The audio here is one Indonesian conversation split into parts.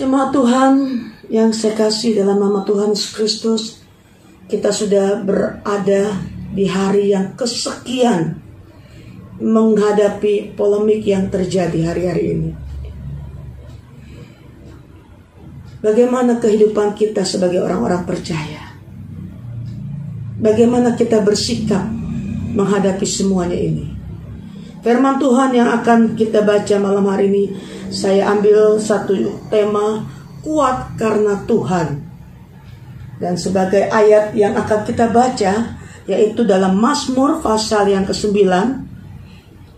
Jemaat Tuhan yang saya kasih dalam nama Tuhan Yesus Kristus, kita sudah berada di hari yang kesekian menghadapi polemik yang terjadi hari-hari ini. Bagaimana kehidupan kita sebagai orang-orang percaya? Bagaimana kita bersikap menghadapi semuanya ini? Firman Tuhan yang akan kita baca malam hari ini saya ambil satu tema kuat karena Tuhan. Dan sebagai ayat yang akan kita baca yaitu dalam Mazmur pasal yang ke-9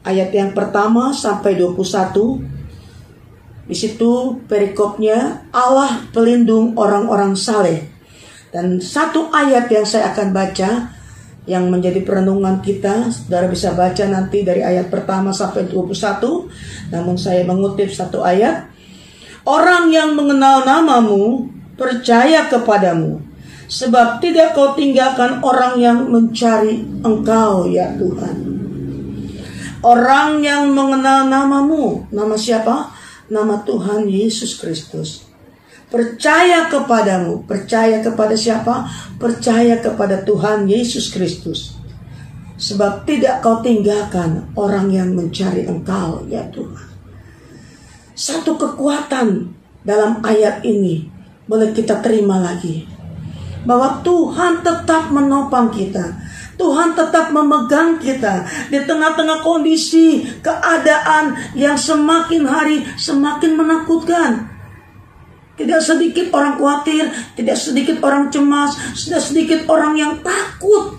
ayat yang pertama sampai 21. Di situ perikopnya Allah pelindung orang-orang saleh. Dan satu ayat yang saya akan baca yang menjadi perenungan kita. Saudara bisa baca nanti dari ayat pertama sampai 21. Namun saya mengutip satu ayat. Orang yang mengenal namamu percaya kepadamu. Sebab tidak kau tinggalkan orang yang mencari engkau ya Tuhan. Orang yang mengenal namamu. Nama siapa? Nama Tuhan Yesus Kristus percaya kepadamu. Percaya kepada siapa? Percaya kepada Tuhan Yesus Kristus. Sebab tidak kau tinggalkan orang yang mencari engkau, ya Tuhan. Satu kekuatan dalam ayat ini boleh kita terima lagi. Bahwa Tuhan tetap menopang kita. Tuhan tetap memegang kita di tengah-tengah kondisi keadaan yang semakin hari semakin menakutkan. Tidak sedikit orang khawatir, tidak sedikit orang cemas, tidak sedikit orang yang takut.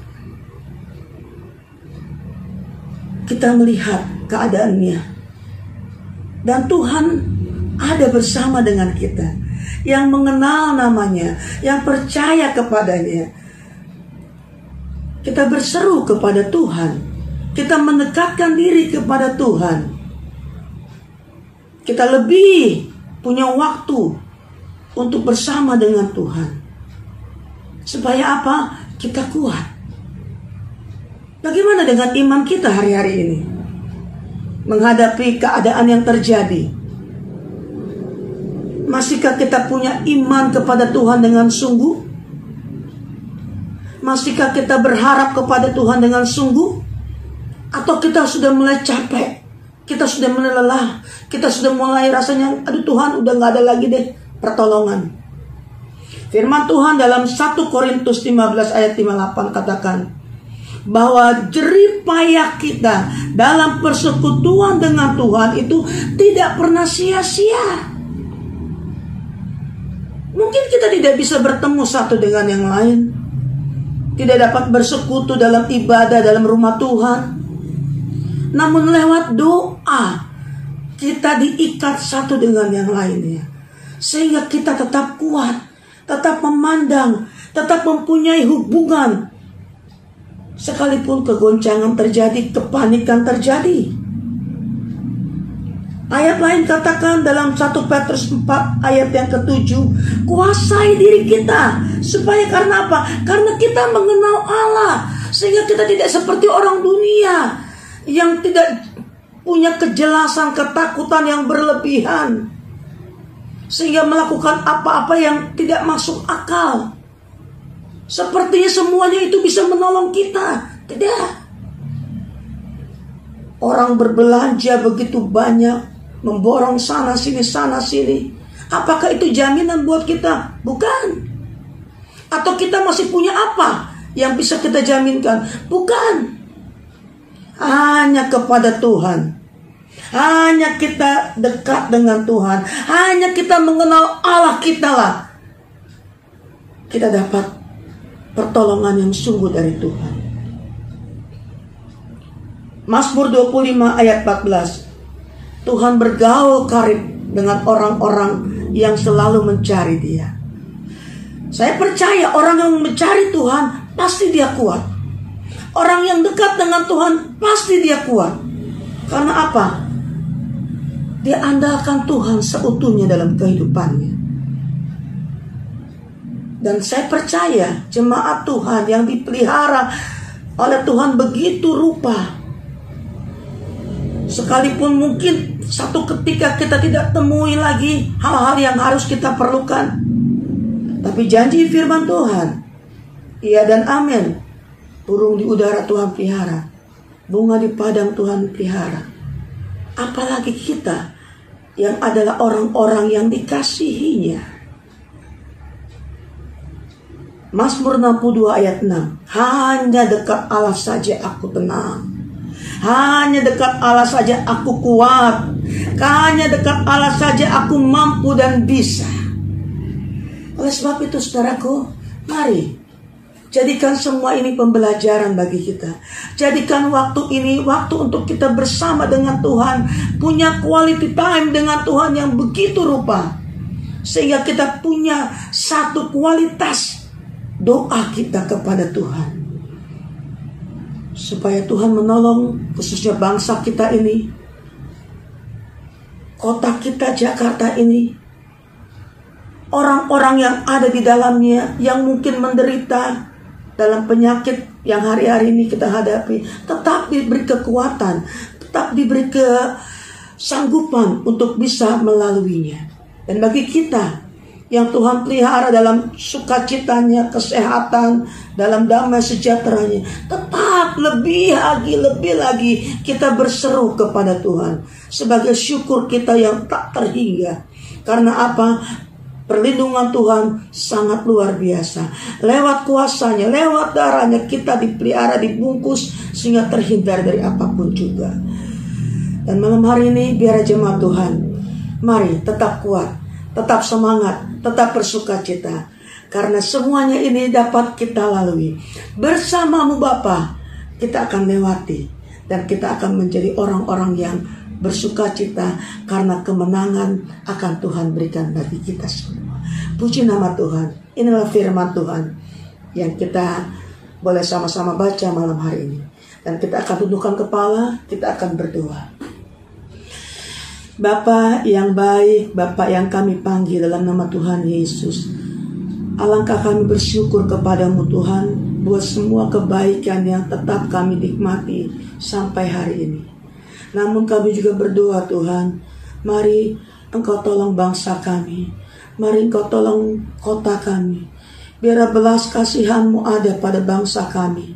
Kita melihat keadaannya. Dan Tuhan ada bersama dengan kita. Yang mengenal namanya, yang percaya kepadanya. Kita berseru kepada Tuhan. Kita mendekatkan diri kepada Tuhan. Kita lebih punya waktu untuk bersama dengan Tuhan. Supaya apa? Kita kuat. Bagaimana dengan iman kita hari-hari ini? Menghadapi keadaan yang terjadi. Masihkah kita punya iman kepada Tuhan dengan sungguh? Masihkah kita berharap kepada Tuhan dengan sungguh? Atau kita sudah mulai capek? Kita sudah mulai lelah? Kita sudah mulai rasanya, aduh Tuhan udah gak ada lagi deh pertolongan. Firman Tuhan dalam 1 Korintus 15 ayat 58 katakan bahwa jerih payah kita dalam persekutuan dengan Tuhan itu tidak pernah sia-sia. Mungkin kita tidak bisa bertemu satu dengan yang lain. Tidak dapat bersekutu dalam ibadah dalam rumah Tuhan. Namun lewat doa kita diikat satu dengan yang lainnya. Sehingga kita tetap kuat, tetap memandang, tetap mempunyai hubungan. Sekalipun kegoncangan terjadi, kepanikan terjadi. Ayat lain katakan dalam 1 Petrus 4 ayat yang ketujuh Kuasai diri kita Supaya karena apa? Karena kita mengenal Allah Sehingga kita tidak seperti orang dunia Yang tidak punya kejelasan ketakutan yang berlebihan sehingga melakukan apa-apa yang tidak masuk akal. Sepertinya semuanya itu bisa menolong kita. Tidak. Orang berbelanja begitu banyak, memborong sana sini sana sini. Apakah itu jaminan buat kita? Bukan. Atau kita masih punya apa yang bisa kita jaminkan? Bukan. Hanya kepada Tuhan hanya kita dekat dengan Tuhan. Hanya kita mengenal Allah kita lah. Kita dapat pertolongan yang sungguh dari Tuhan. Mazmur 25 ayat 14. Tuhan bergaul karib dengan orang-orang yang selalu mencari dia. Saya percaya orang yang mencari Tuhan pasti dia kuat. Orang yang dekat dengan Tuhan pasti dia kuat. Karena apa? Dia andalkan Tuhan seutuhnya dalam kehidupannya. Dan saya percaya jemaat Tuhan yang dipelihara oleh Tuhan begitu rupa. Sekalipun mungkin satu ketika kita tidak temui lagi hal-hal yang harus kita perlukan. Tapi janji firman Tuhan, iya dan amin. Burung di udara Tuhan pelihara, bunga di padang Tuhan pelihara. Apalagi kita yang adalah orang-orang yang dikasihinya. Mazmur 62 ayat 6. Hanya dekat Allah saja aku tenang. Hanya dekat Allah saja aku kuat. Hanya dekat Allah saja aku mampu dan bisa. Oleh sebab itu saudaraku, mari Jadikan semua ini pembelajaran bagi kita. Jadikan waktu ini waktu untuk kita bersama dengan Tuhan. Punya quality time dengan Tuhan yang begitu rupa. Sehingga kita punya satu kualitas doa kita kepada Tuhan. Supaya Tuhan menolong khususnya bangsa kita ini. Kota kita Jakarta ini. Orang-orang yang ada di dalamnya yang mungkin menderita dalam penyakit yang hari-hari ini kita hadapi, tetap diberi kekuatan, tetap diberi kesanggupan untuk bisa melaluinya. Dan bagi kita yang Tuhan pelihara dalam sukacitanya, kesehatan, dalam damai sejahteranya, tetap lebih lagi, lebih lagi kita berseru kepada Tuhan sebagai syukur kita yang tak terhingga. Karena apa? Perlindungan Tuhan sangat luar biasa. Lewat kuasanya, lewat darahnya kita dipelihara, dibungkus sehingga terhindar dari apa pun juga. Dan malam hari ini biar jemaat Tuhan, mari tetap kuat, tetap semangat, tetap bersuka cita. Karena semuanya ini dapat kita lalui. Bersamamu Bapa, kita akan lewati dan kita akan menjadi orang-orang yang bersuka cita karena kemenangan akan Tuhan berikan bagi kita semua. Puji nama Tuhan. Inilah firman Tuhan yang kita boleh sama-sama baca malam hari ini. Dan kita akan tundukkan kepala, kita akan berdoa. Bapak yang baik, Bapak yang kami panggil dalam nama Tuhan Yesus. Alangkah kami bersyukur kepadamu Tuhan buat semua kebaikan yang tetap kami nikmati sampai hari ini. Namun kami juga berdoa Tuhan, mari Engkau tolong bangsa kami. Mari Engkau tolong kota kami. Biarlah belas kasihanmu ada pada bangsa kami.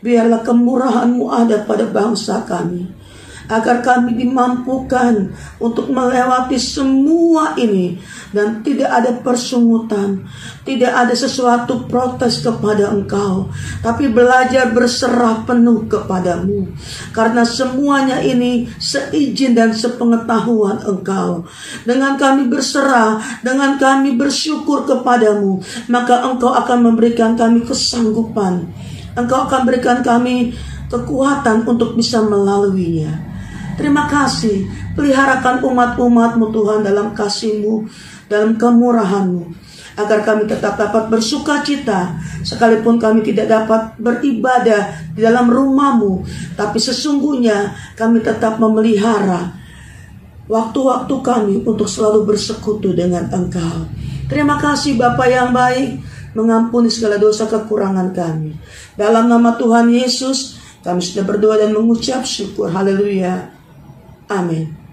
Biarlah kemurahanmu ada pada bangsa kami agar kami dimampukan untuk melewati semua ini dan tidak ada persungutan, tidak ada sesuatu protes kepada Engkau, tapi belajar berserah penuh kepadamu karena semuanya ini seizin dan sepengetahuan Engkau. Dengan kami berserah, dengan kami bersyukur kepadamu, maka Engkau akan memberikan kami kesanggupan. Engkau akan berikan kami kekuatan untuk bisa melaluinya. Terima kasih. Peliharakan umat-umatmu Tuhan dalam kasihmu, dalam kemurahanmu. Agar kami tetap dapat bersuka cita. Sekalipun kami tidak dapat beribadah di dalam rumahmu. Tapi sesungguhnya kami tetap memelihara waktu-waktu kami untuk selalu bersekutu dengan Engkau. Terima kasih Bapak yang baik mengampuni segala dosa kekurangan kami. Dalam nama Tuhan Yesus, kami sudah berdoa dan mengucap syukur. Haleluya. Amén.